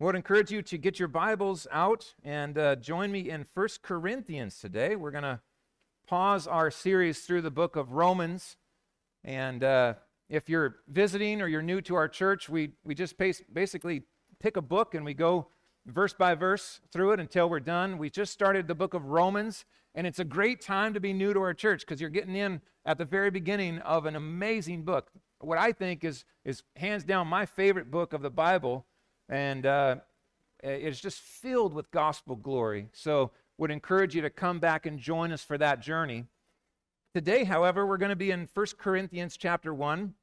I would encourage you to get your Bibles out and uh, join me in 1 Corinthians today. We're going to pause our series through the book of Romans. And uh, if you're visiting or you're new to our church, we, we just basically pick a book and we go verse by verse through it until we're done. We just started the book of Romans, and it's a great time to be new to our church because you're getting in at the very beginning of an amazing book. What I think is, is hands down my favorite book of the Bible and uh, it's just filled with gospel glory. So, would encourage you to come back and join us for that journey. Today, however, we're going to be in 1 Corinthians chapter 1,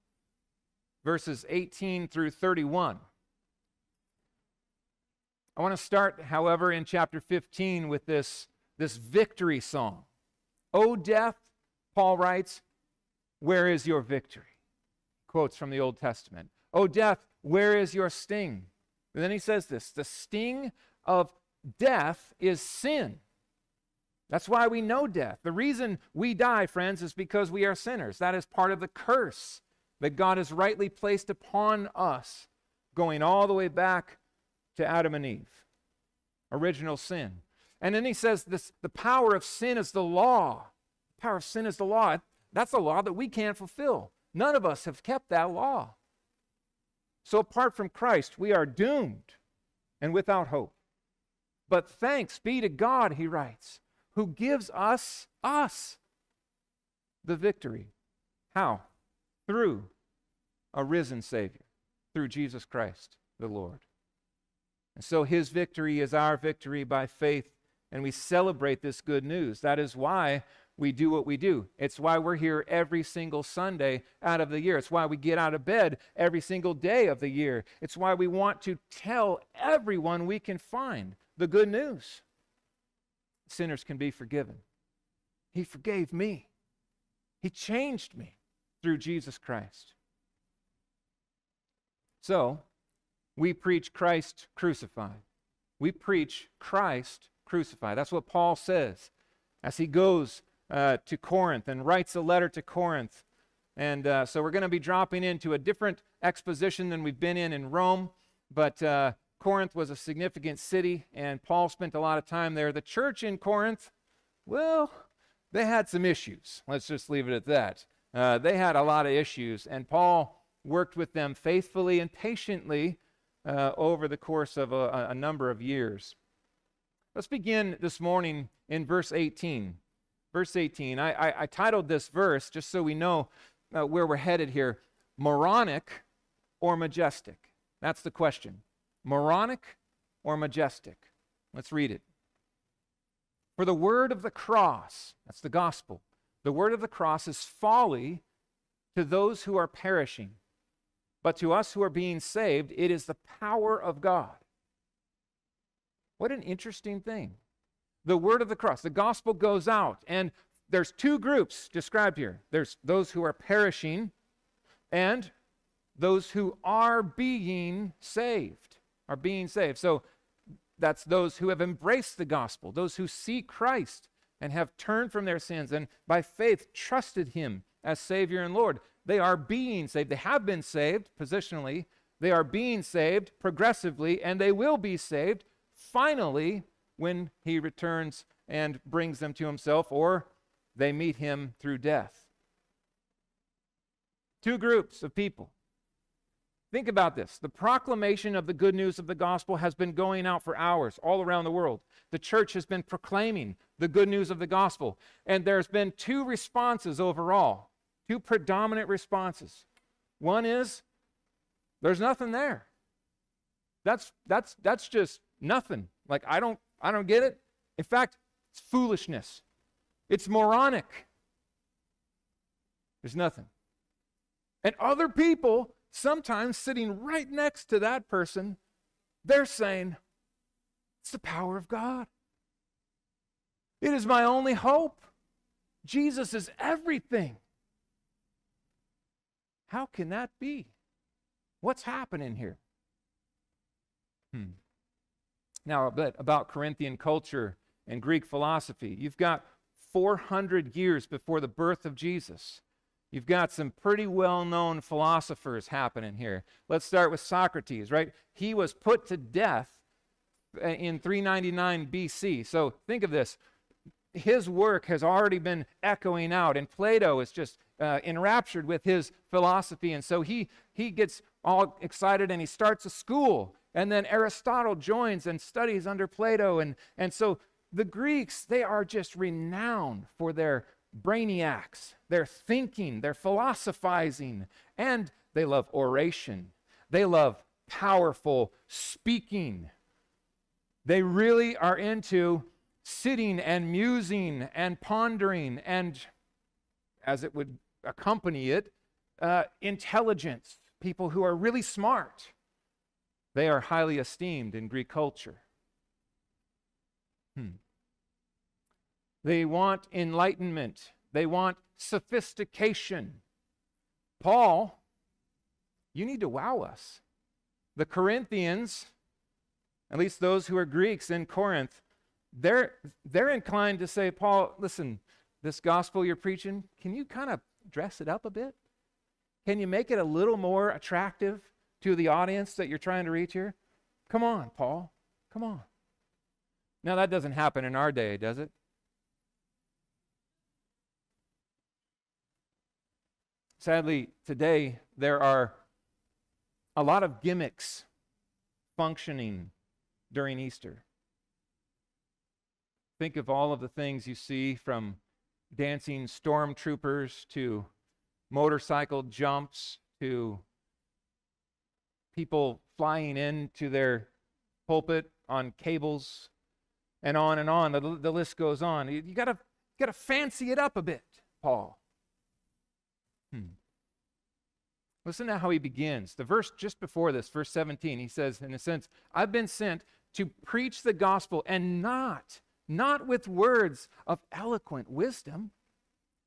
verses 18 through 31. I want to start, however, in chapter 15 with this, this victory song. O death, Paul writes, where is your victory? Quotes from the Old Testament. O death, where is your sting? And then he says this the sting of death is sin. That's why we know death. The reason we die, friends, is because we are sinners. That is part of the curse that God has rightly placed upon us, going all the way back to Adam and Eve. Original sin. And then he says this the power of sin is the law. The power of sin is the law. That's a law that we can't fulfill. None of us have kept that law. So apart from Christ, we are doomed and without hope. But thanks be to God, he writes, who gives us, us, the victory. How? Through a risen Savior, through Jesus Christ the Lord. And so his victory is our victory by faith, and we celebrate this good news. That is why we do what we do. It's why we're here every single Sunday out of the year. It's why we get out of bed every single day of the year. It's why we want to tell everyone we can find the good news. Sinners can be forgiven. He forgave me, He changed me through Jesus Christ. So, we preach Christ crucified. We preach Christ crucified. That's what Paul says as he goes uh, to Corinth and writes a letter to Corinth. And uh, so we're going to be dropping into a different exposition than we've been in in Rome. But uh, Corinth was a significant city, and Paul spent a lot of time there. The church in Corinth, well, they had some issues. Let's just leave it at that. Uh, they had a lot of issues, and Paul worked with them faithfully and patiently uh, over the course of a, a number of years. Let's begin this morning in verse 18. Verse 18. I, I, I titled this verse, just so we know uh, where we're headed here, moronic or majestic? That's the question. Moronic or majestic? Let's read it. For the word of the cross, that's the gospel, the word of the cross is folly to those who are perishing, but to us who are being saved, it is the power of God. What an interesting thing the word of the cross. The gospel goes out, and there's two groups described here there's those who are perishing and those who are being saved. Are being saved. So that's those who have embraced the gospel, those who see Christ and have turned from their sins and by faith trusted him as Savior and Lord. They are being saved. They have been saved positionally, they are being saved progressively, and they will be saved finally when he returns and brings them to himself, or they meet him through death. Two groups of people. Think about this. The proclamation of the good news of the gospel has been going out for hours all around the world. The church has been proclaiming the good news of the gospel. And there's been two responses overall, two predominant responses. One is there's nothing there. That's that's that's just nothing. Like I don't I don't get it. In fact, it's foolishness, it's moronic. There's nothing. And other people, sometimes sitting right next to that person, they're saying, It's the power of God. It is my only hope. Jesus is everything. How can that be? What's happening here? Hmm. Now, about Corinthian culture and Greek philosophy. You've got 400 years before the birth of Jesus. You've got some pretty well known philosophers happening here. Let's start with Socrates, right? He was put to death uh, in 399 BC. So think of this. His work has already been echoing out, and Plato is just uh, enraptured with his philosophy. And so he, he gets all excited and he starts a school. And then Aristotle joins and studies under Plato. And, and so the Greeks, they are just renowned for their brainiacs, their thinking, their philosophizing, and they love oration. They love powerful speaking. They really are into sitting and musing and pondering and, as it would accompany it, uh, intelligence, people who are really smart. They are highly esteemed in Greek culture. Hmm. They want enlightenment, they want sophistication. Paul, you need to wow us. The Corinthians, at least those who are Greeks in Corinth, they're, they're inclined to say, Paul, listen, this gospel you're preaching, can you kind of dress it up a bit? Can you make it a little more attractive to the audience that you're trying to reach here? Come on, Paul. Come on. Now, that doesn't happen in our day, does it? Sadly, today there are a lot of gimmicks functioning during Easter. Think of all of the things you see from dancing stormtroopers to motorcycle jumps to people flying into their pulpit on cables and on and on. The, the list goes on. You, you gotta, gotta fancy it up a bit, Paul. Hmm. Listen to how he begins. The verse just before this, verse 17, he says, in a sense, I've been sent to preach the gospel and not, not with words of eloquent wisdom,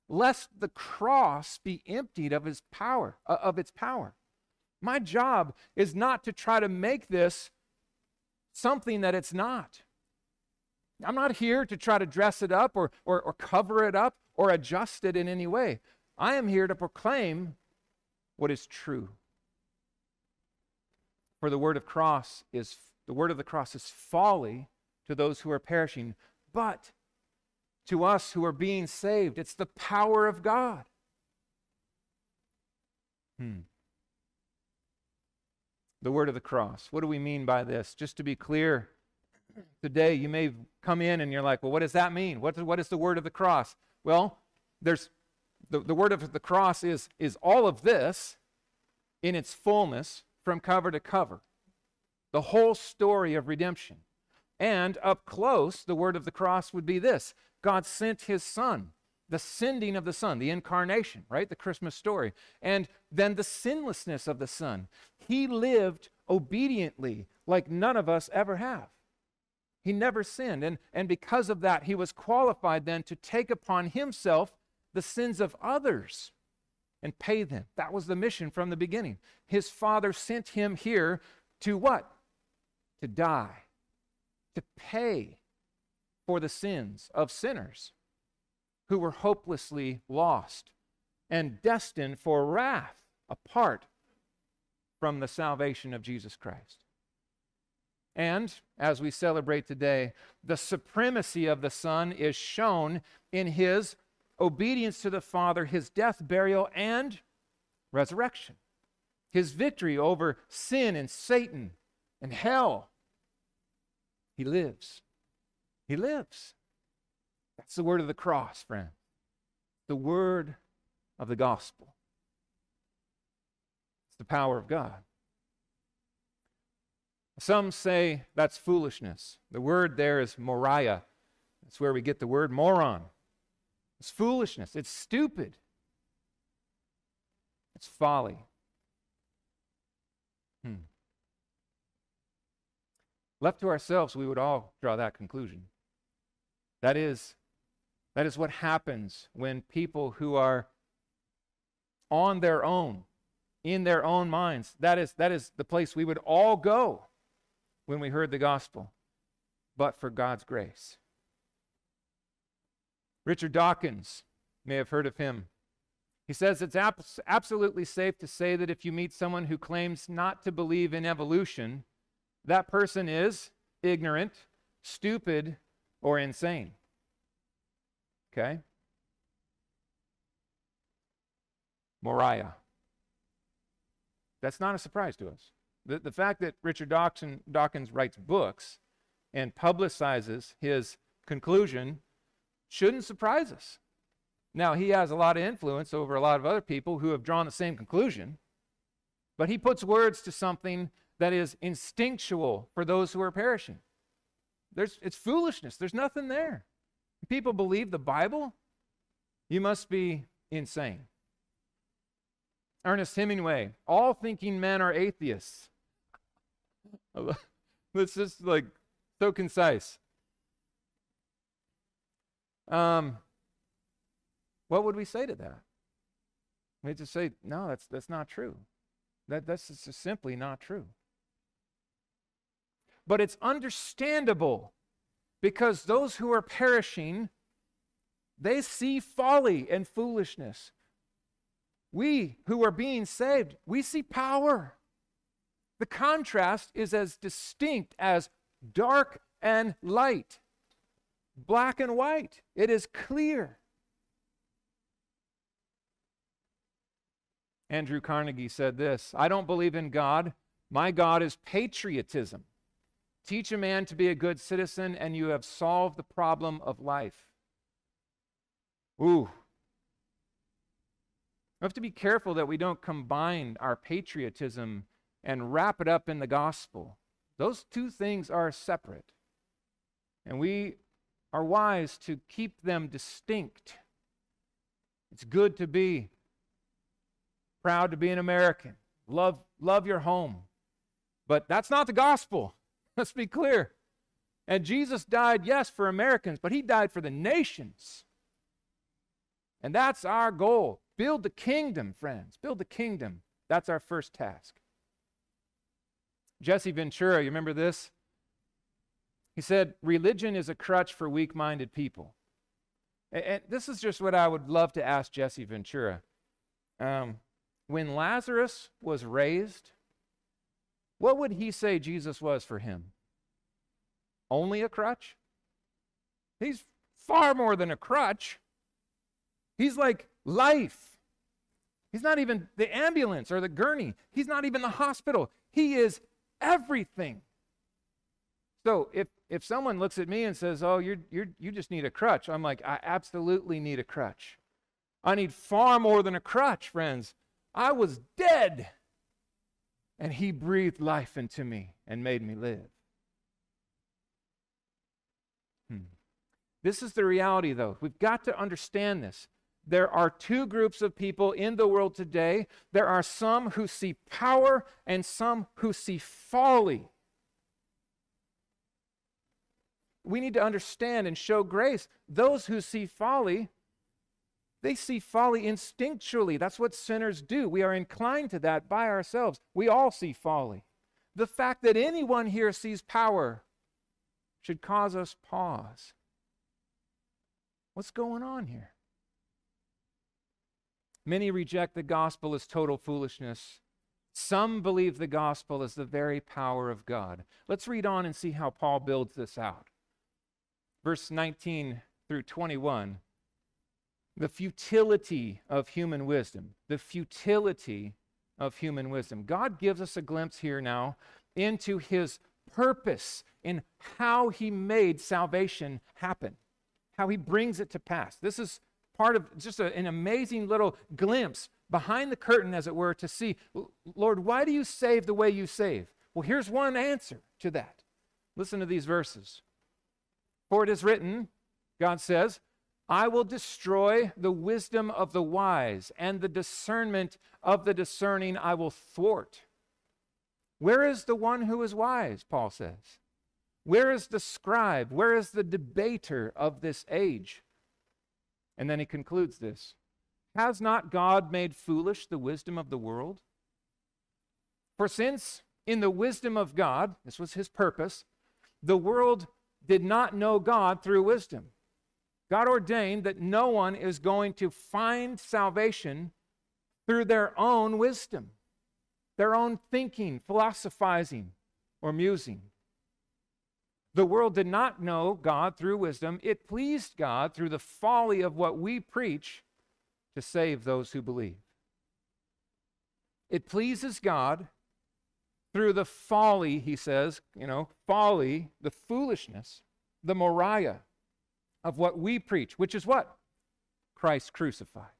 lest the cross be emptied of his power, uh, of its power. My job is not to try to make this something that it's not. I'm not here to try to dress it up or, or, or cover it up or adjust it in any way. I am here to proclaim what is true. For the word of cross is the word of the cross is folly to those who are perishing, but to us who are being saved, it's the power of God. Hmm. The word of the cross. What do we mean by this? Just to be clear, today you may come in and you're like, well, what does that mean? What, what is the word of the cross? Well, there's the, the word of the cross is, is all of this in its fullness from cover to cover. The whole story of redemption. And up close, the word of the cross would be this God sent his son, the sending of the son, the incarnation, right? The Christmas story. And then the sinlessness of the son. He lived obediently like none of us ever have. He never sinned. And, and because of that, he was qualified then to take upon himself the sins of others and pay them. That was the mission from the beginning. His father sent him here to what? To die, to pay for the sins of sinners who were hopelessly lost and destined for wrath apart from the salvation of Jesus Christ. And as we celebrate today, the supremacy of the Son is shown in his obedience to the Father, his death, burial, and resurrection. His victory over sin and Satan and hell. He lives. He lives. That's the word of the cross, friend. The word of the gospel. It's the power of God. Some say that's foolishness. The word there is moria. That's where we get the word moron. It's foolishness. It's stupid. It's folly. Hmm. Left to ourselves, we would all draw that conclusion. That is, that is what happens when people who are on their own, in their own minds, that is, that is the place we would all go when we heard the gospel, but for God's grace. Richard Dawkins, may have heard of him. He says it's abs- absolutely safe to say that if you meet someone who claims not to believe in evolution, that person is ignorant, stupid, or insane. Okay? Moria. That's not a surprise to us. The, the fact that Richard Dawkins, Dawkins writes books and publicizes his conclusion shouldn't surprise us. Now, he has a lot of influence over a lot of other people who have drawn the same conclusion, but he puts words to something that is instinctual for those who are perishing. There's, it's foolishness. There's nothing there. People believe the Bible, you must be insane. Ernest Hemingway, all thinking men are atheists. It's just like so concise. Um, what would we say to that? We just say, no, that's, that's not true. That, that's just simply not true. But it's understandable because those who are perishing, they see folly and foolishness. We who are being saved, we see power. The contrast is as distinct as dark and light, black and white. It is clear. Andrew Carnegie said this I don't believe in God. My God is patriotism. Teach a man to be a good citizen, and you have solved the problem of life. Ooh, we have to be careful that we don't combine our patriotism and wrap it up in the gospel. Those two things are separate. And we are wise to keep them distinct. It's good to be proud to be an American. Love, love your home. But that's not the gospel. Let's be clear. And Jesus died, yes, for Americans, but he died for the nations. And that's our goal. Build the kingdom, friends. Build the kingdom. That's our first task. Jesse Ventura, you remember this? He said, Religion is a crutch for weak minded people. And this is just what I would love to ask Jesse Ventura. Um, when Lazarus was raised, what would he say Jesus was for him? Only a crutch? He's far more than a crutch. He's like life. He's not even the ambulance or the gurney. He's not even the hospital. He is everything. So if, if someone looks at me and says, Oh, you're, you're, you just need a crutch, I'm like, I absolutely need a crutch. I need far more than a crutch, friends. I was dead, and He breathed life into me and made me live. Hmm. This is the reality, though. We've got to understand this there are two groups of people in the world today. There are some who see power and some who see folly. We need to understand and show grace. Those who see folly, they see folly instinctually. That's what sinners do. We are inclined to that by ourselves. We all see folly. The fact that anyone here sees power should cause us pause. What's going on here? Many reject the gospel as total foolishness. Some believe the gospel is the very power of God. Let's read on and see how Paul builds this out. Verse 19 through 21 the futility of human wisdom. The futility of human wisdom. God gives us a glimpse here now into his purpose in how he made salvation happen, how he brings it to pass. This is part of just a, an amazing little glimpse behind the curtain, as it were, to see, Lord, why do you save the way you save? Well, here's one answer to that. Listen to these verses. For it is written, God says, I will destroy the wisdom of the wise, and the discernment of the discerning I will thwart. Where is the one who is wise? Paul says. Where is the scribe? Where is the debater of this age? And then he concludes this Has not God made foolish the wisdom of the world? For since in the wisdom of God, this was his purpose, the world did not know God through wisdom. God ordained that no one is going to find salvation through their own wisdom, their own thinking, philosophizing, or musing. The world did not know God through wisdom. It pleased God through the folly of what we preach to save those who believe. It pleases God through the folly, he says, you know, folly, the foolishness, the moria of what we preach, which is what? Christ crucified.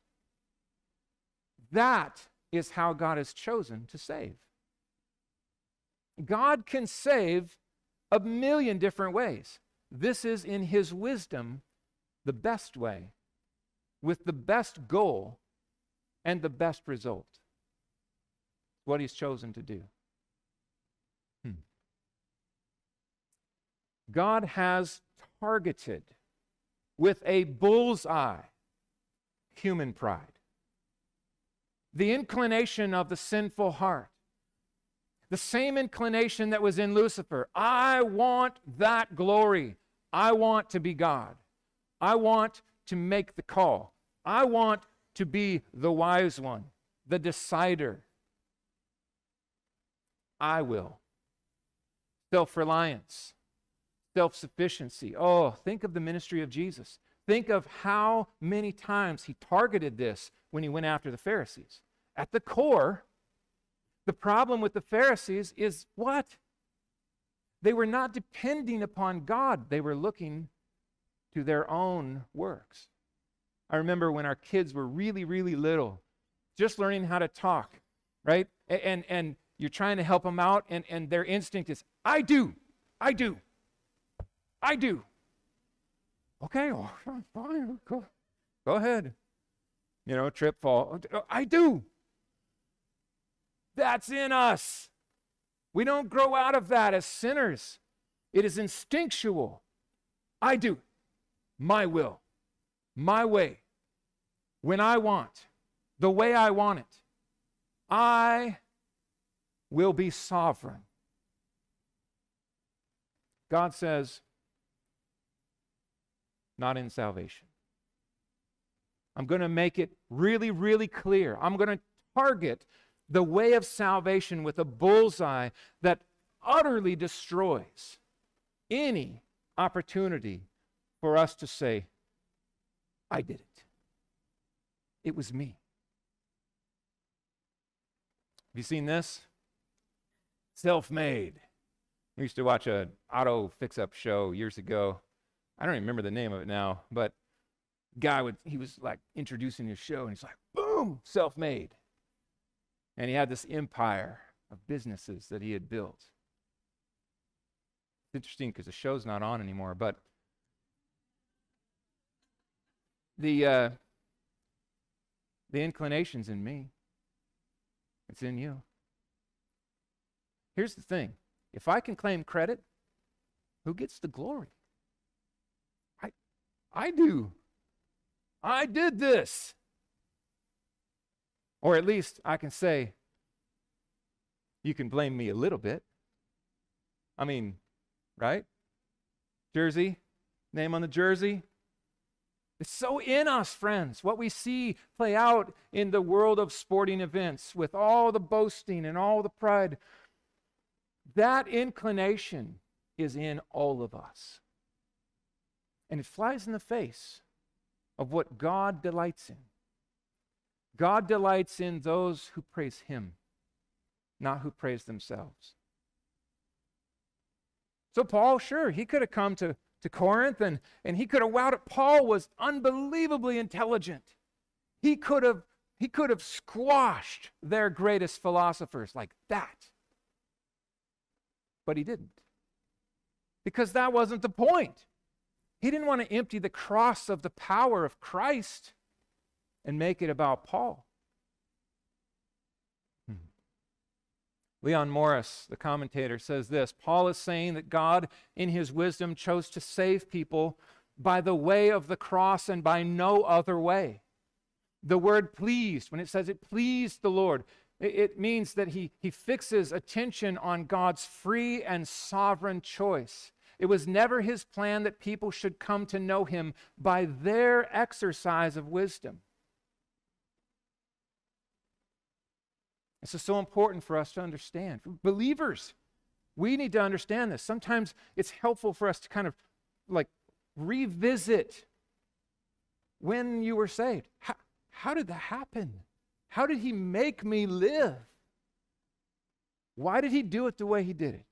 That is how God has chosen to save. God can save a million different ways. This is in his wisdom the best way, with the best goal and the best result. What he's chosen to do. Hmm. God has targeted with a bullseye human pride, the inclination of the sinful heart the same inclination that was in Lucifer. I want that glory. I want to be God. I want to make the call. I want to be the wise one, the decider. I will. Self reliance, self sufficiency. Oh, think of the ministry of Jesus. Think of how many times he targeted this when he went after the Pharisees. At the core, the problem with the Pharisees is what? They were not depending upon God, they were looking to their own works. I remember when our kids were really, really little, just learning how to talk, right? And, and you're trying to help them out, and, and their instinct is, I do, I do, I do. Okay, fine, go, go ahead. You know, trip, fall. I do. That's in us. We don't grow out of that as sinners. It is instinctual. I do my will, my way, when I want, the way I want it. I will be sovereign. God says, not in salvation. I'm going to make it really, really clear. I'm going to target the way of salvation with a bullseye that utterly destroys any opportunity for us to say, I did it. It was me. Have you seen this? Self made. We used to watch a auto fix up show years ago. I don't even remember the name of it now, but guy would he was like introducing his show and he's like, boom, self made. And he had this empire of businesses that he had built. It's interesting because the show's not on anymore, but the uh, the inclination's in me. It's in you. Here's the thing: if I can claim credit, who gets the glory? I, do. I did this. Or at least I can say, you can blame me a little bit. I mean, right? Jersey, name on the jersey. It's so in us, friends. What we see play out in the world of sporting events with all the boasting and all the pride, that inclination is in all of us. And it flies in the face of what God delights in. God delights in those who praise Him, not who praise themselves. So, Paul, sure, he could have come to, to Corinth and, and he could have wowed it. Paul was unbelievably intelligent. He could have he could have squashed their greatest philosophers like that. But he didn't. Because that wasn't the point. He didn't want to empty the cross of the power of Christ and make it about Paul. Hmm. Leon Morris, the commentator, says this Paul is saying that God, in his wisdom, chose to save people by the way of the cross and by no other way. The word pleased, when it says it pleased the Lord, it means that he, he fixes attention on God's free and sovereign choice. It was never his plan that people should come to know him by their exercise of wisdom. This is so important for us to understand. Believers, we need to understand this. Sometimes it's helpful for us to kind of like revisit when you were saved. How, how did that happen? How did he make me live? Why did he do it the way he did it?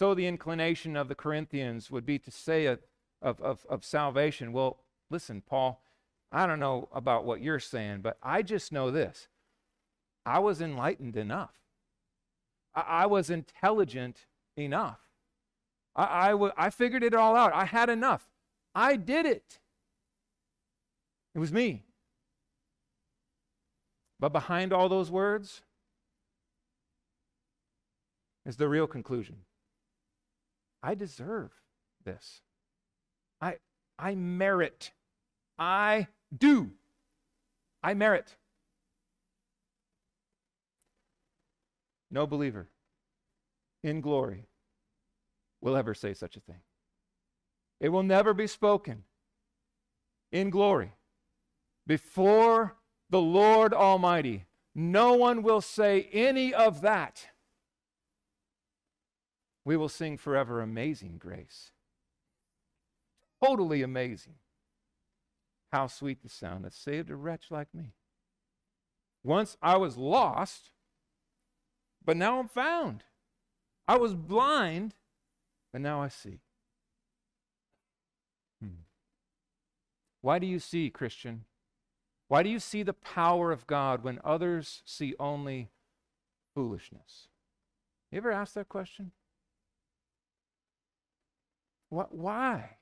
So the inclination of the Corinthians would be to say a, of, of, of salvation, well, listen, Paul, I don't know about what you're saying, but I just know this. I was enlightened enough. I, I was intelligent enough. I, I, w- I figured it all out. I had enough. I did it. It was me. But behind all those words is the real conclusion. I deserve this. I, I merit. I do. I merit. No believer in glory will ever say such a thing. It will never be spoken in glory before the Lord Almighty. No one will say any of that. We will sing forever amazing grace. Totally amazing. How sweet the sound that saved a wretch like me. Once I was lost, but now I'm found. I was blind, but now I see. Hmm. Why do you see, Christian? Why do you see the power of God when others see only foolishness? You ever ask that question? What, why?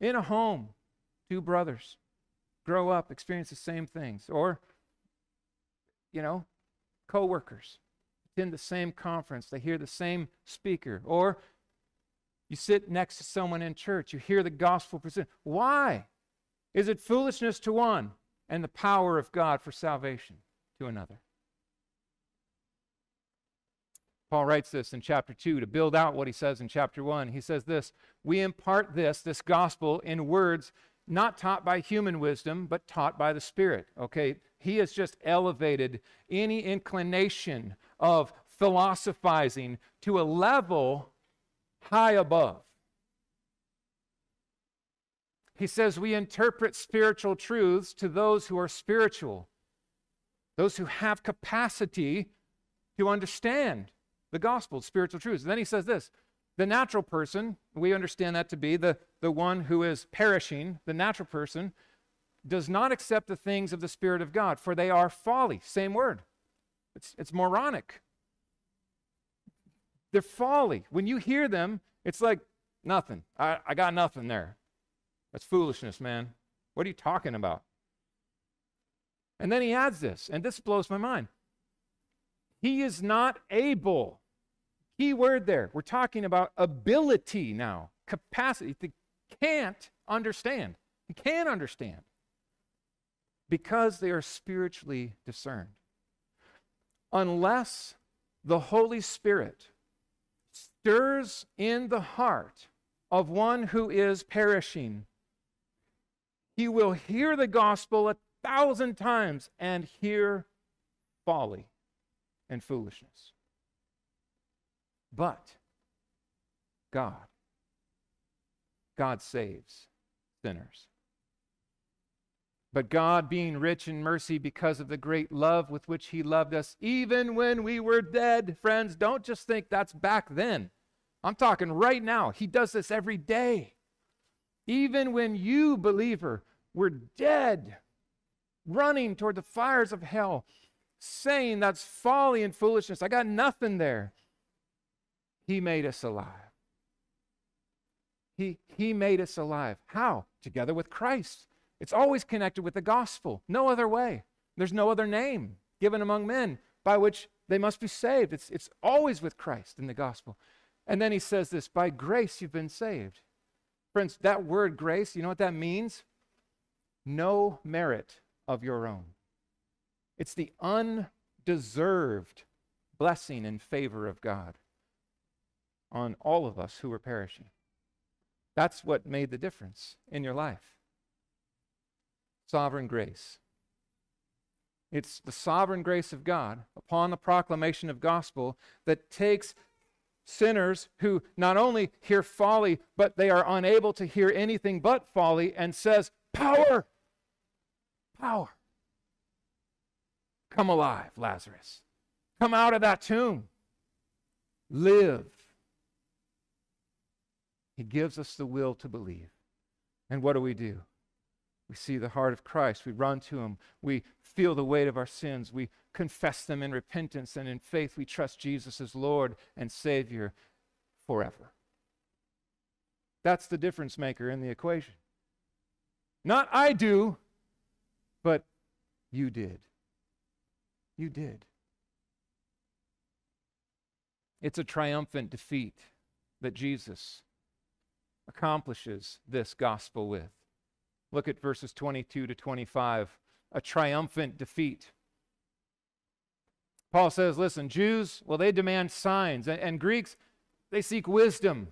In a home, two brothers grow up, experience the same things. Or, you know, coworkers attend the same conference, they hear the same speaker. Or you sit next to someone in church, you hear the gospel presented. Why? Is it foolishness to one and the power of God for salvation to another? Paul writes this in chapter 2 to build out what he says in chapter 1. He says this We impart this, this gospel, in words not taught by human wisdom, but taught by the Spirit. Okay, he has just elevated any inclination of philosophizing to a level high above. He says we interpret spiritual truths to those who are spiritual, those who have capacity to understand the gospel, spiritual truths. And then he says this the natural person, we understand that to be the, the one who is perishing, the natural person, does not accept the things of the Spirit of God, for they are folly. Same word. It's, it's moronic. They're folly. When you hear them, it's like nothing. I, I got nothing there. That's foolishness, man. What are you talking about? And then he adds this, and this blows my mind. He is not able Key word there. We're talking about ability now, capacity. They can't understand. They can't understand because they are spiritually discerned. Unless the Holy Spirit stirs in the heart of one who is perishing, he will hear the gospel a thousand times and hear folly and foolishness. But God, God saves sinners. But God, being rich in mercy because of the great love with which He loved us, even when we were dead, friends, don't just think that's back then. I'm talking right now. He does this every day. Even when you, believer, were dead, running toward the fires of hell, saying that's folly and foolishness. I got nothing there. He made us alive. He, he made us alive. How? Together with Christ. It's always connected with the gospel. No other way. There's no other name given among men by which they must be saved. It's, it's always with Christ in the gospel. And then he says this by grace you've been saved. Friends, that word grace, you know what that means? No merit of your own. It's the undeserved blessing and favor of God on all of us who were perishing. That's what made the difference in your life. sovereign grace. It's the sovereign grace of God upon the proclamation of gospel that takes sinners who not only hear folly, but they are unable to hear anything but folly and says, Power! Power! Come alive, Lazarus. Come out of that tomb. Live. He gives us the will to believe. And what do we do? We see the heart of Christ. We run to him. We feel the weight of our sins. We confess them in repentance. And in faith, we trust Jesus as Lord and Savior forever. That's the difference maker in the equation. Not I do, but you did. You did. It's a triumphant defeat that Jesus accomplishes this gospel with. Look at verses 22 to 25. A triumphant defeat. Paul says, listen, Jews, well, they demand signs, and, and Greeks, they seek wisdom.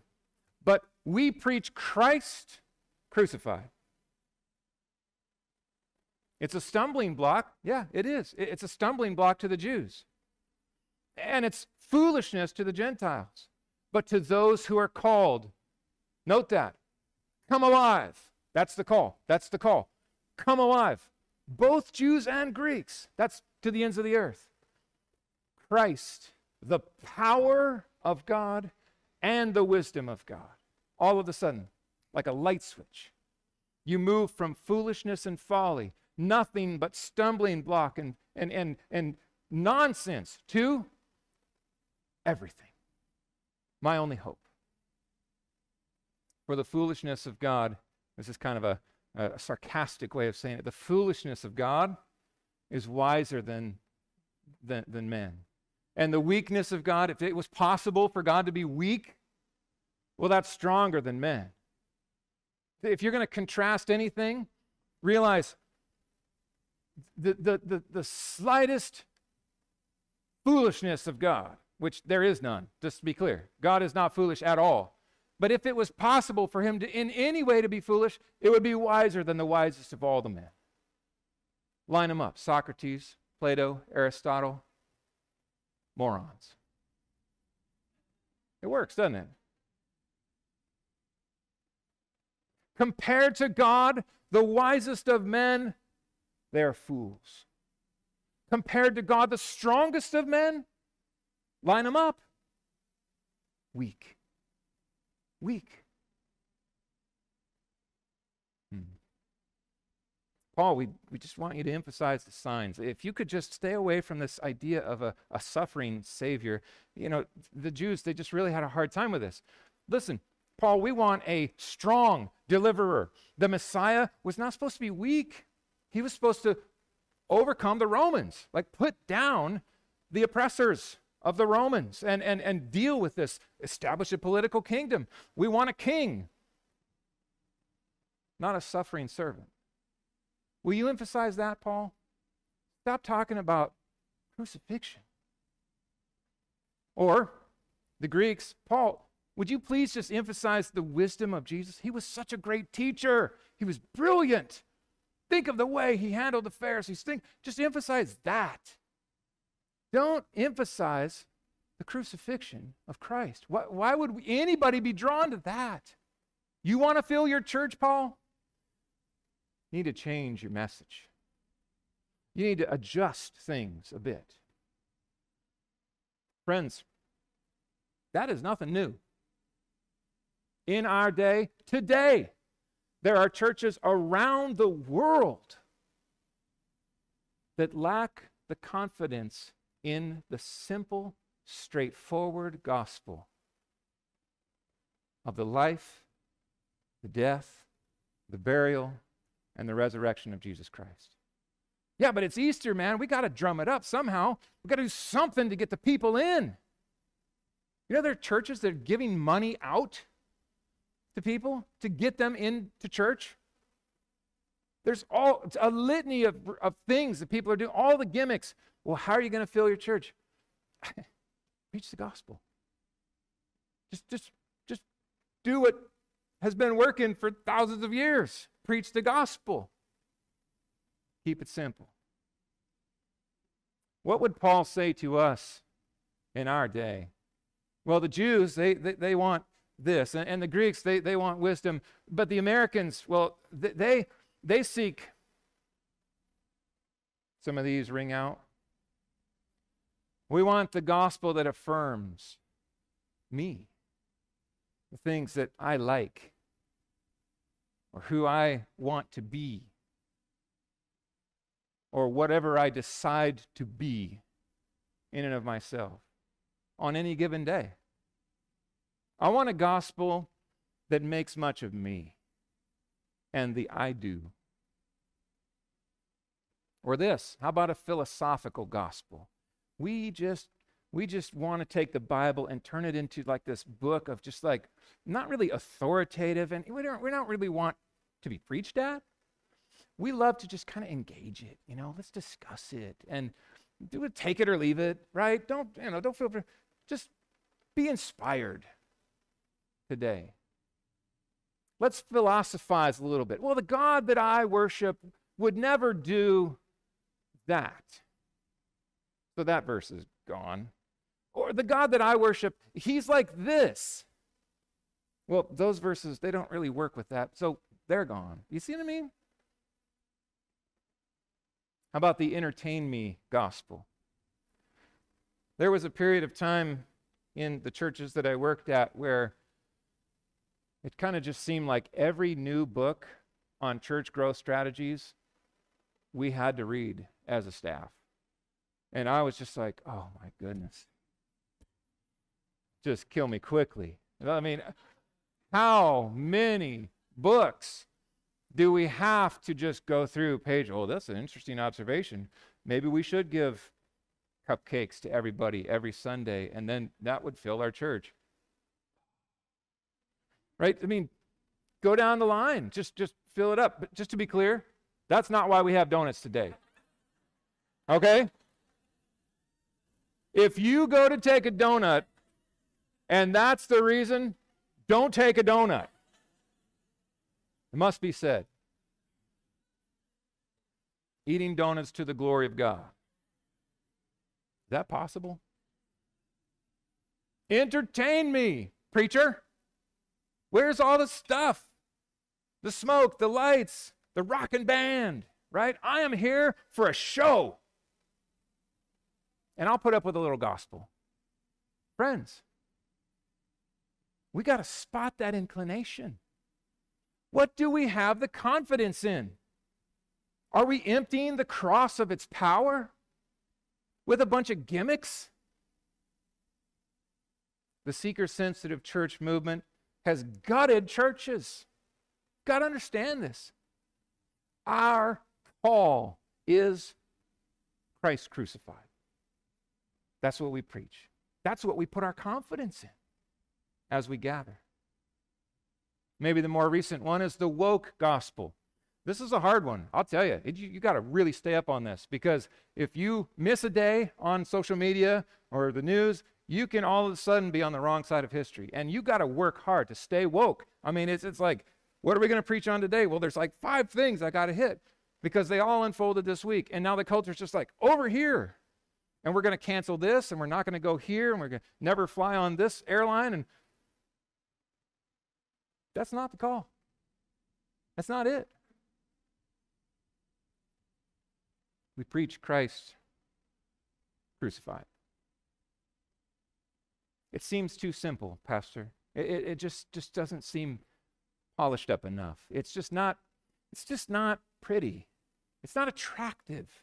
But we preach Christ crucified. It's a stumbling block. Yeah, it is. It's a stumbling block to the Jews. And it's foolishness to the Gentiles. But to those who are called, note that. Come alive. That's the call. That's the call. Come alive. Both Jews and Greeks. That's to the ends of the earth. Christ, the power of God and the wisdom of God. All of a sudden, like a light switch, you move from foolishness and folly, nothing but stumbling block and, and, and, and nonsense, to everything. My only hope. For the foolishness of God, this is kind of a, a sarcastic way of saying it. The foolishness of God is wiser than, than, than men. And the weakness of God, if it was possible for God to be weak, well, that's stronger than men. If you're going to contrast anything, realize the, the, the, the slightest foolishness of God which there is none, just to be clear. God is not foolish at all. But if it was possible for him to, in any way, to be foolish, it would be wiser than the wisest of all the men. Line them up Socrates, Plato, Aristotle, morons. It works, doesn't it? Compared to God, the wisest of men, they are fools. Compared to God, the strongest of men, Line them up. Weak. Weak. Hmm. Paul, we, we just want you to emphasize the signs. If you could just stay away from this idea of a, a suffering Savior, you know, the Jews, they just really had a hard time with this. Listen, Paul, we want a strong deliverer. The Messiah was not supposed to be weak, he was supposed to overcome the Romans, like put down the oppressors of the Romans and, and, and deal with this, establish a political kingdom. We want a king, not a suffering servant. Will you emphasize that, Paul? Stop talking about crucifixion. Or the Greeks, Paul, would you please just emphasize the wisdom of Jesus? He was such a great teacher. He was brilliant. Think of the way he handled the Pharisees. Think, just emphasize that. Don't emphasize the crucifixion of Christ. Why, why would we, anybody be drawn to that? You want to fill your church, Paul? You need to change your message. You need to adjust things a bit. Friends, that is nothing new. In our day, today, there are churches around the world that lack the confidence in the simple, straightforward gospel of the life, the death, the burial, and the resurrection of Jesus Christ. Yeah, but it's Easter, man. We got to drum it up somehow. We got to do something to get the people in. You know, there are churches that are giving money out to people to get them into church. There's all a litany of, of things that people are doing, all the gimmicks. Well, how are you going to fill your church? Preach the gospel. Just, just, just do what has been working for thousands of years. Preach the gospel. Keep it simple. What would Paul say to us in our day? Well, the Jews, they, they, they want this, and, and, the Greeks, they, they want wisdom. But the Americans, well, they, they seek. Some of these ring out. We want the gospel that affirms me, the things that I like, or who I want to be or whatever I decide to be in and of myself on any given day. I want a gospel that makes much of me and the I do. Or this, how about a philosophical gospel? We just we just want to take the Bible and turn it into like this book of just like not really authoritative and we don't we don't really want to be preached at we love to just kind of engage it, you know, let's discuss it and do it, take it or leave it, right? Don't, you know, don't feel, just be inspired today. Let's philosophize a little bit. Well, the God that I worship would never do that. So that verse is gone. Or the God that I worship, he's like this. Well, those verses, they don't really work with that. So they're gone. You see what I mean? How about the entertain me gospel? There was a period of time in the churches that I worked at where it kind of just seemed like every new book on church growth strategies we had to read as a staff. And I was just like, oh my goodness. Just kill me quickly. I mean, how many books do we have to just go through page? Oh, that's an interesting observation. Maybe we should give cupcakes to everybody every Sunday, and then that would fill our church. Right? I mean, go down the line. Just just fill it up. But just to be clear, that's not why we have donuts today. Okay? If you go to take a donut and that's the reason, don't take a donut. It must be said. Eating donuts to the glory of God. Is that possible? Entertain me, preacher. Where's all the stuff? The smoke, the lights, the rockin' band, right? I am here for a show. And I'll put up with a little gospel. Friends, we got to spot that inclination. What do we have the confidence in? Are we emptying the cross of its power with a bunch of gimmicks? The seeker sensitive church movement has gutted churches. Got to understand this. Our call is Christ crucified. That's what we preach. That's what we put our confidence in as we gather. Maybe the more recent one is the woke gospel. This is a hard one. I'll tell you, it, you, you got to really stay up on this because if you miss a day on social media or the news, you can all of a sudden be on the wrong side of history. And you got to work hard to stay woke. I mean, it's, it's like, what are we going to preach on today? Well, there's like five things I got to hit because they all unfolded this week. And now the culture's just like, over here. And we're going to cancel this and we're not going to go here and we're going to never fly on this airline. And that's not the call. That's not it. We preach Christ crucified. It seems too simple, Pastor. It, it, it, just, just doesn't seem polished up enough. It's just not, it's just not pretty. It's not attractive.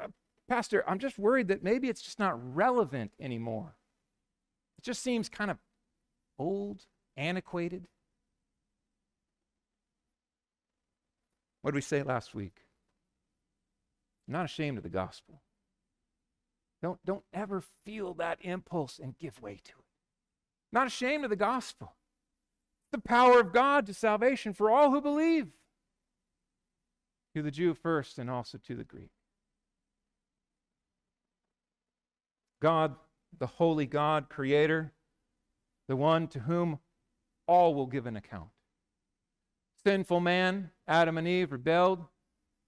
Uh, Pastor, I'm just worried that maybe it's just not relevant anymore. It just seems kind of old, antiquated. What did we say last week? I'm not ashamed of the gospel. Don't, don't ever feel that impulse and give way to it. Not ashamed of the gospel. The power of God to salvation for all who believe, to the Jew first and also to the Greek. God, the holy God, creator, the one to whom all will give an account. Sinful man, Adam and Eve, rebelled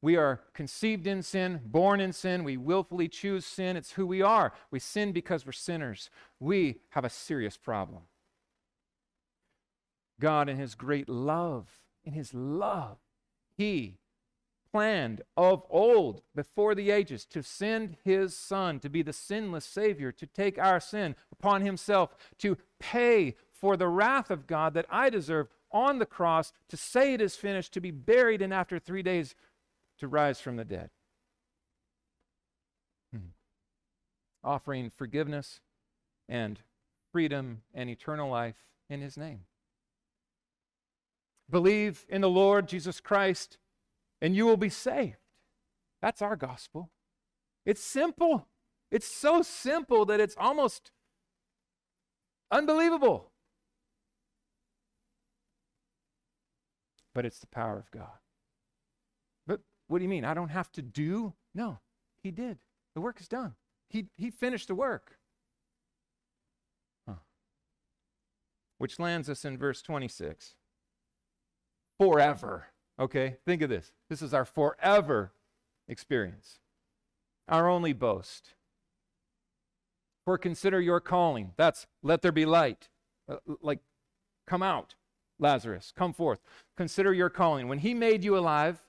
We are conceived in sin, born in sin. We willfully choose sin. It's who we are. We sin because we're sinners. We have a serious problem. God, in His great love, in His love, He planned of old, before the ages, to send His Son to be the sinless Savior, to take our sin upon Himself, to pay for the wrath of God that I deserve on the cross, to say it is finished, to be buried, and after three days to rise from the dead. Hmm. Offering forgiveness and freedom and eternal life in His name. Believe in the Lord Jesus Christ, and you will be saved. That's our gospel. It's simple. It's so simple that it's almost unbelievable. But it's the power of God. What do you mean? I don't have to do? No, He did. The work is done. He, he finished the work. Huh. Which lands us in verse 26 forever. Okay, think of this. This is our forever experience, our only boast. For consider your calling. That's let there be light. Uh, like, come out, Lazarus, come forth. Consider your calling. When he made you alive,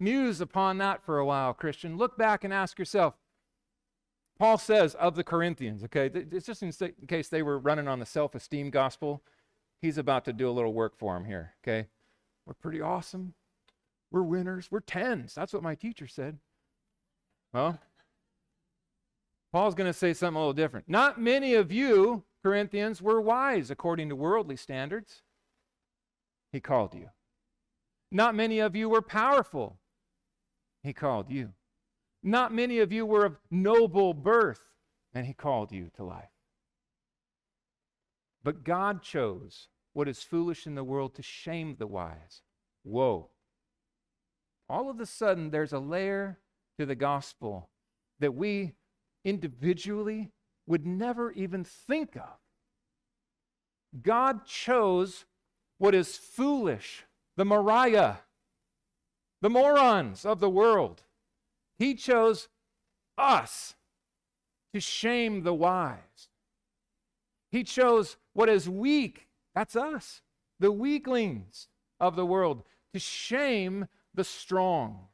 muse upon that for a while, Christian. Look back and ask yourself. Paul says of the Corinthians, okay, it's just in case they were running on the self esteem gospel. He's about to do a little work for them here, okay? We're pretty awesome. We're winners. We're tens. That's what my teacher said. Well, Paul's going to say something a little different. Not many of you, Corinthians, were wise according to worldly standards. He called you. Not many of you were powerful. He called you. Not many of you were of noble birth, and He called you to life. But God chose what is foolish in the world to shame the wise. Whoa. All of a sudden, there's a layer to the gospel that we individually would never even think of. God chose what is foolish, the moria, the morons of the world. He chose us to shame the wise. He chose what is weak that's us, the weaklings of the world, to shame the strong.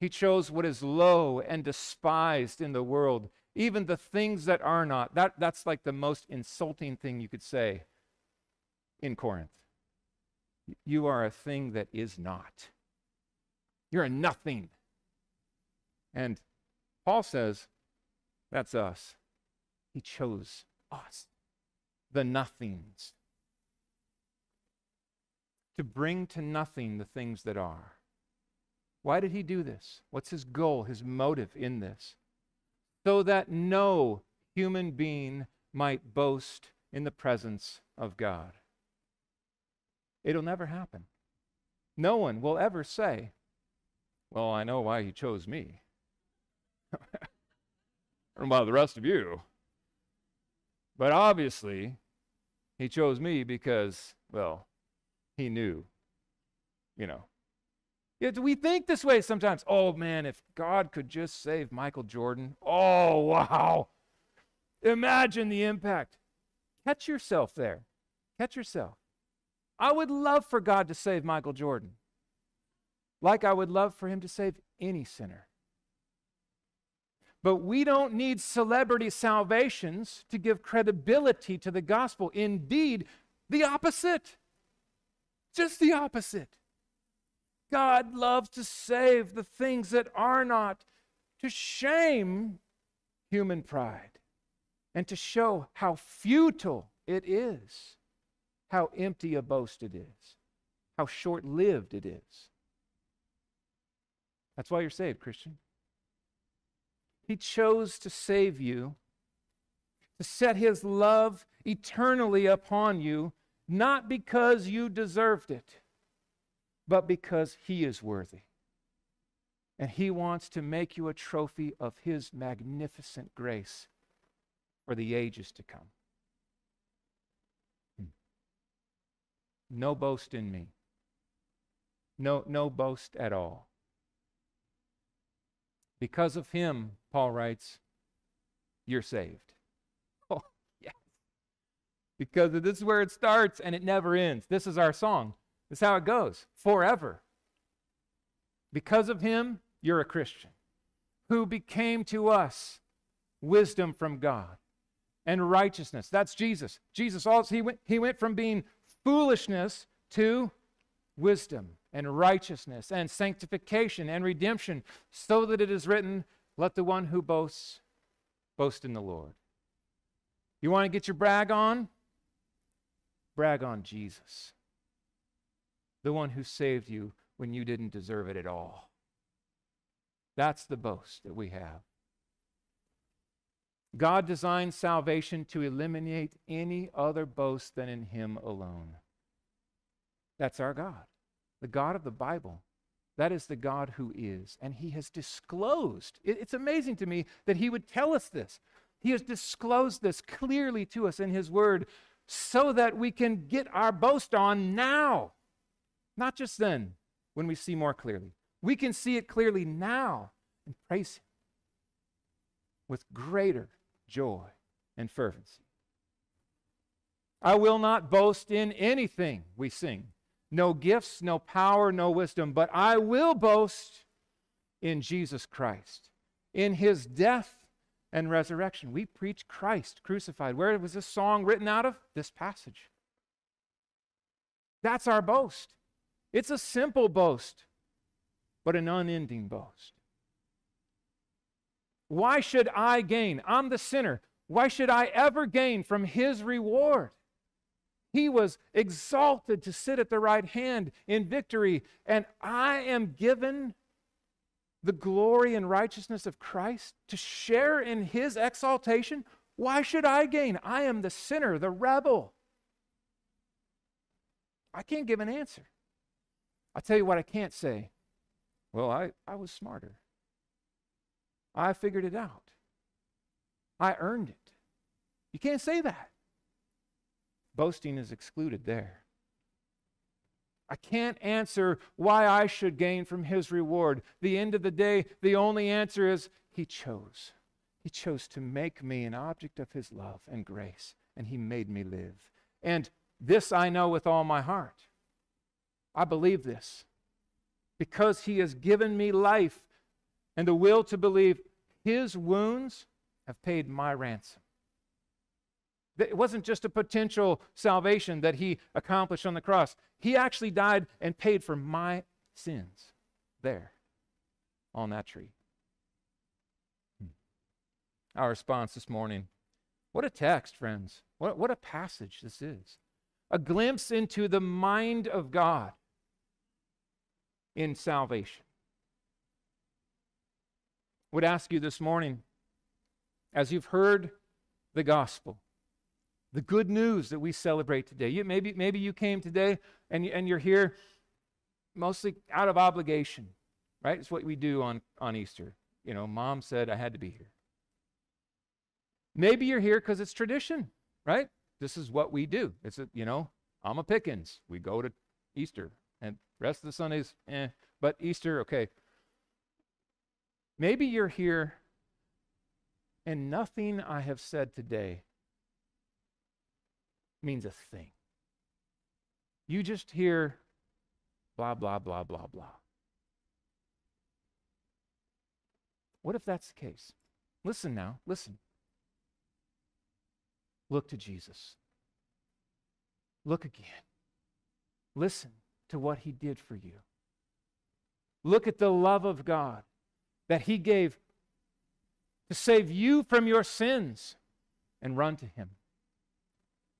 He chose what is low and despised in the world, even the things that are not. That, that's like the most insulting thing you could say in Corinth. You are a thing that is not. You're a nothing. And Paul says, that's us. He chose us the nothings, to bring to nothing the things that are. Why did he do this? What's his goal, his motive in this? So that no human being might boast in the presence of God. It'll never happen. No one will ever say, Well, I know why he chose me. I don't know about the rest of you. But obviously, he chose me because, well, he knew, you know. We think this way sometimes. Oh man, if God could just save Michael Jordan. Oh, wow. Imagine the impact. Catch yourself there. Catch yourself. I would love for God to save Michael Jordan, like I would love for him to save any sinner. But we don't need celebrity salvations to give credibility to the gospel. Indeed, the opposite. Just the opposite. God loves to save the things that are not, to shame human pride, and to show how futile it is, how empty a boast it is, how short lived it is. That's why you're saved, Christian. He chose to save you, to set his love eternally upon you, not because you deserved it, but because he is worthy. And he wants to make you a trophy of his magnificent grace for the ages to come. Hmm. No boast in me. No, no boast at all. Because of him, Paul writes, you're saved. Oh, yes. Because this is where it starts and it never ends. This is our song. This is how it goes forever. Because of him, you're a Christian who became to us wisdom from God and righteousness. That's Jesus. Jesus also he went, he went from being foolishness to wisdom and righteousness and sanctification and redemption, so that it is written, Let the one who boasts boast in the Lord. You want to get your brag on? Brag on Jesus, the one who saved you when you didn't deserve it at all. That's the boast that we have. God designed salvation to eliminate any other boast than in Him alone. That's our God, the God of the Bible. That is the God who is. And He has disclosed. It's amazing to me that He would tell us this. He has disclosed this clearly to us in His Word so that we can get our boast on now, not just then when we see more clearly. We can see it clearly now and praise Him with greater joy and fervency. I will not boast in anything, we sing. No gifts, no power, no wisdom, but I will boast in Jesus Christ, in his death and resurrection. We preach Christ crucified. Where was this song written out of? This passage. That's our boast. It's a simple boast, but an unending boast. Why should I gain? I'm the sinner. Why should I ever gain from his reward? He was exalted to sit at the right hand in victory, and I am given the glory and righteousness of Christ to share in his exaltation. Why should I gain? I am the sinner, the rebel. I can't give an answer. I'll tell you what I can't say. Well, I, I was smarter. I figured it out. I earned it. You can't say that. Boasting is excluded there. I can't answer why I should gain from his reward. The end of the day, the only answer is he chose. He chose to make me an object of his love and grace, and he made me live. And this I know with all my heart. I believe this because he has given me life and the will to believe his wounds have paid my ransom. It wasn't just a potential salvation that he accomplished on the cross. He actually died and paid for my sins there on that tree. Hmm. Our response this morning what a text, friends. What, what a passage this is. A glimpse into the mind of God in salvation. Would ask you this morning, as you've heard the gospel, the good news that we celebrate today. You, maybe, maybe you came today and, and you're here mostly out of obligation, right? It's what we do on, on Easter. You know, mom said I had to be here. Maybe you're here because it's tradition, right? This is what we do. It's a, you know, I'm a Pickens. We go to Easter, and rest of the Sundays, eh. But Easter, okay. Maybe you're here, and nothing I have said today means a thing. You just hear blah, blah, blah, blah, blah. What if that's the case? Listen now, listen. Look to Jesus. Look again. Listen to what he did for you. Look at the love of God that he gave to save you from your sins and run to him.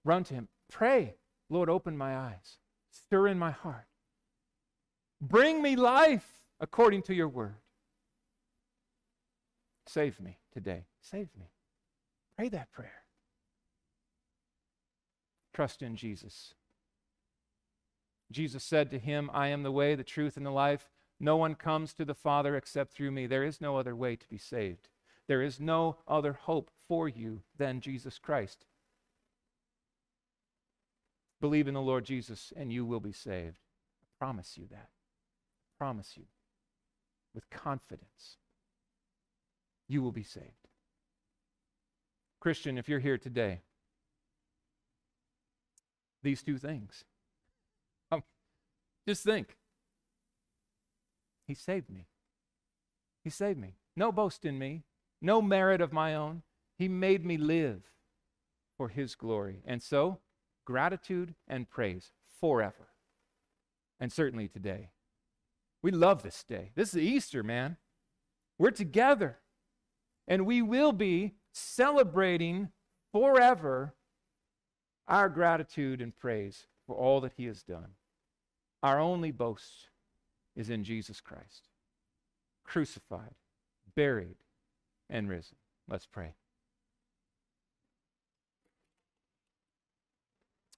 Run to Him. Pray, Lord, open my eyes, stir in my heart. Bring me life according to your word. Save me today. Save me. Pray that prayer. Trust in Jesus. Jesus said to him, I am the way, the truth, and the life. No one comes to the Father except through me. There is no other way to be saved. There is no other hope for you than Jesus Christ. Believe in the Lord Jesus and you will be saved. I promise you that. I promise you with confidence you will be saved. Christian, if you're here today, these two things. Um, just think. He saved me. He saved me. No boast in me, no merit of my own. He made me live for His glory. And so, gratitude and praise forever. And certainly today. We love this day. This is Easter, man. We're together. And we will be celebrating forever our gratitude and praise for all that He has done. Our only boast is in Jesus Christ, crucified, buried, and risen. Let's pray.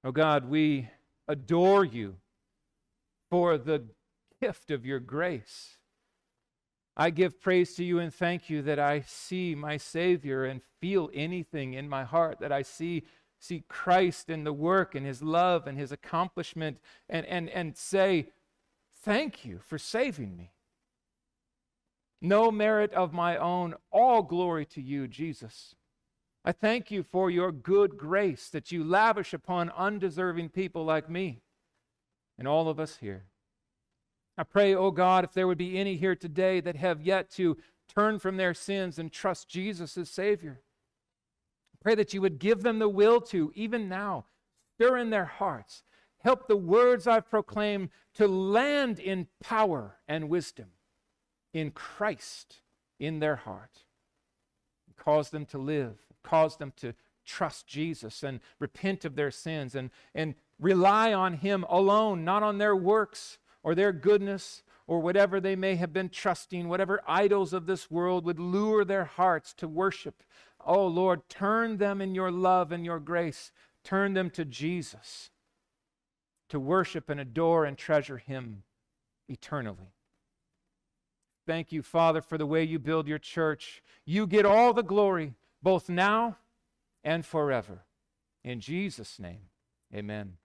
Oh God, we adore you for the gift of your grace. I give praise to you and thank you that I see my Savior and feel anything in my heart, that I see, see Christ in the work and his love and his accomplishment, and, and, and say, Thank you for saving me. No merit of my own, all glory to you, Jesus. I thank you for your good grace that you lavish upon undeserving people like me and all of us here. I pray, oh God, if there would be any here today that have yet to turn from their sins and trust Jesus as Savior, I pray that you would give them the will to, even now, stir in their hearts. Help the words I've proclaimed to land in power and wisdom in Christ in their heart. Cause them to live, cause them to trust Jesus and repent of their sins and, and rely on Him alone, not on their works or their goodness or whatever they may have been trusting, whatever idols of this world would lure their hearts to worship. Oh Lord, turn them in your love and your grace. Turn them to Jesus to worship and adore and treasure Him eternally. Thank you, Father, for the way you build your church. You get all the glory, both now and forever. In Jesus' name, amen.